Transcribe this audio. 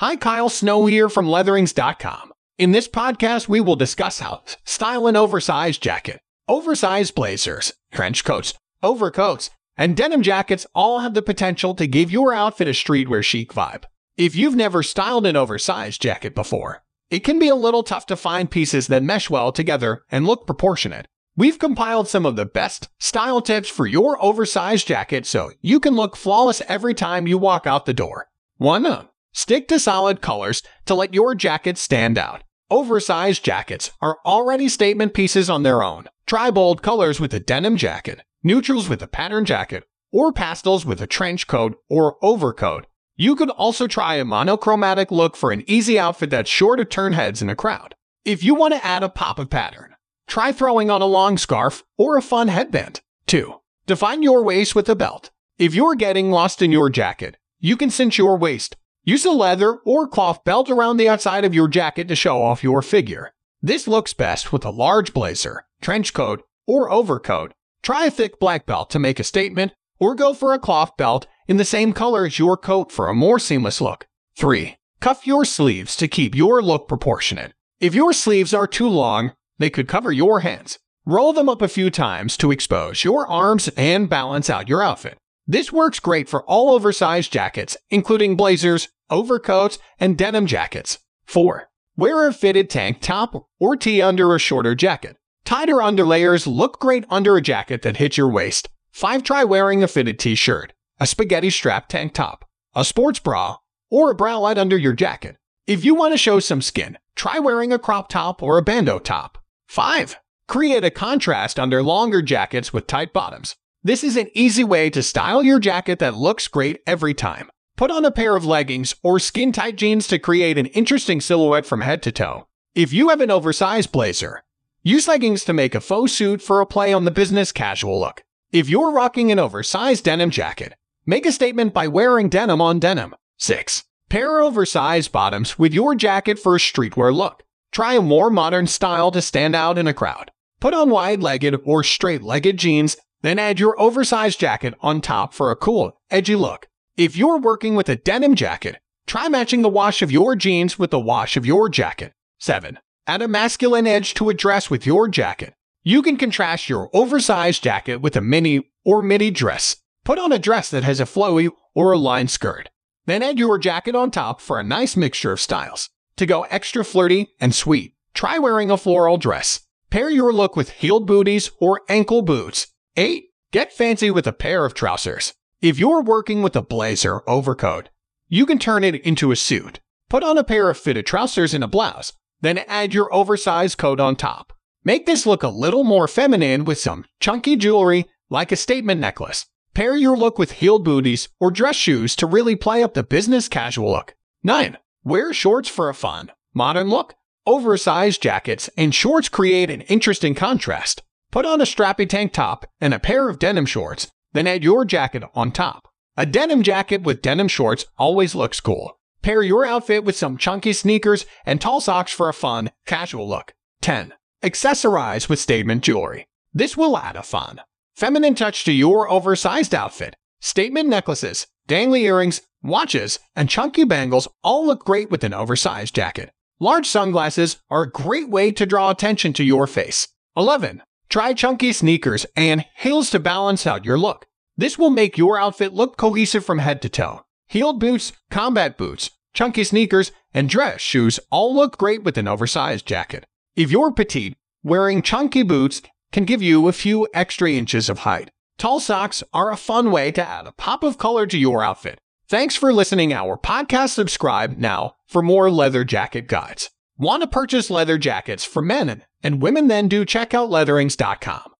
Hi, Kyle Snow here from Leatherings.com. In this podcast, we will discuss how style an oversized jacket, oversized blazers, trench coats, overcoats, and denim jackets all have the potential to give your outfit a streetwear chic vibe. If you've never styled an oversized jacket before, it can be a little tough to find pieces that mesh well together and look proportionate. We've compiled some of the best style tips for your oversized jacket so you can look flawless every time you walk out the door. 1. Stick to solid colors to let your jacket stand out. Oversized jackets are already statement pieces on their own. Try bold colors with a denim jacket, neutrals with a pattern jacket, or pastels with a trench coat or overcoat. You could also try a monochromatic look for an easy outfit that's sure to turn heads in a crowd. If you want to add a pop of pattern, try throwing on a long scarf or a fun headband. 2. Define your waist with a belt. If you're getting lost in your jacket, you can cinch your waist. Use a leather or cloth belt around the outside of your jacket to show off your figure. This looks best with a large blazer, trench coat, or overcoat. Try a thick black belt to make a statement, or go for a cloth belt in the same color as your coat for a more seamless look. 3. Cuff your sleeves to keep your look proportionate. If your sleeves are too long, they could cover your hands. Roll them up a few times to expose your arms and balance out your outfit. This works great for all oversized jackets, including blazers, overcoats, and denim jackets. 4. Wear a fitted tank top or tee under a shorter jacket. Tighter underlayers look great under a jacket that hits your waist. 5. Try wearing a fitted t-shirt, a spaghetti strap tank top, a sports bra, or a bralette under your jacket. If you want to show some skin, try wearing a crop top or a bandeau top. 5. Create a contrast under longer jackets with tight bottoms. This is an easy way to style your jacket that looks great every time. Put on a pair of leggings or skin tight jeans to create an interesting silhouette from head to toe. If you have an oversized blazer, use leggings to make a faux suit for a play on the business casual look. If you're rocking an oversized denim jacket, make a statement by wearing denim on denim. 6. Pair oversized bottoms with your jacket for a streetwear look. Try a more modern style to stand out in a crowd. Put on wide-legged or straight-legged jeans, then add your oversized jacket on top for a cool, edgy look. If you're working with a denim jacket, try matching the wash of your jeans with the wash of your jacket. 7. Add a masculine edge to a dress with your jacket. You can contrast your oversized jacket with a mini or midi dress. Put on a dress that has a flowy or a lined skirt. Then add your jacket on top for a nice mixture of styles. To go extra flirty and sweet, try wearing a floral dress. Pair your look with heeled booties or ankle boots. 8. Get fancy with a pair of trousers. If you're working with a blazer overcoat, you can turn it into a suit. Put on a pair of fitted trousers and a blouse, then add your oversized coat on top. Make this look a little more feminine with some chunky jewelry like a statement necklace. Pair your look with heeled booties or dress shoes to really play up the business casual look. 9. Wear shorts for a fun, modern look. Oversized jackets and shorts create an interesting contrast. Put on a strappy tank top and a pair of denim shorts, then add your jacket on top. A denim jacket with denim shorts always looks cool. Pair your outfit with some chunky sneakers and tall socks for a fun, casual look. 10. Accessorize with statement jewelry. This will add a fun, feminine touch to your oversized outfit. Statement necklaces, dangly earrings, watches, and chunky bangles all look great with an oversized jacket. Large sunglasses are a great way to draw attention to your face. 11. Try chunky sneakers and heels to balance out your look. This will make your outfit look cohesive from head to toe. Heeled boots, combat boots, chunky sneakers, and dress shoes all look great with an oversized jacket. If you're petite, wearing chunky boots can give you a few extra inches of height. Tall socks are a fun way to add a pop of color to your outfit. Thanks for listening our podcast. Subscribe now for more leather jacket guides. Want to purchase leather jackets for men and women? Then do check out leatherings.com.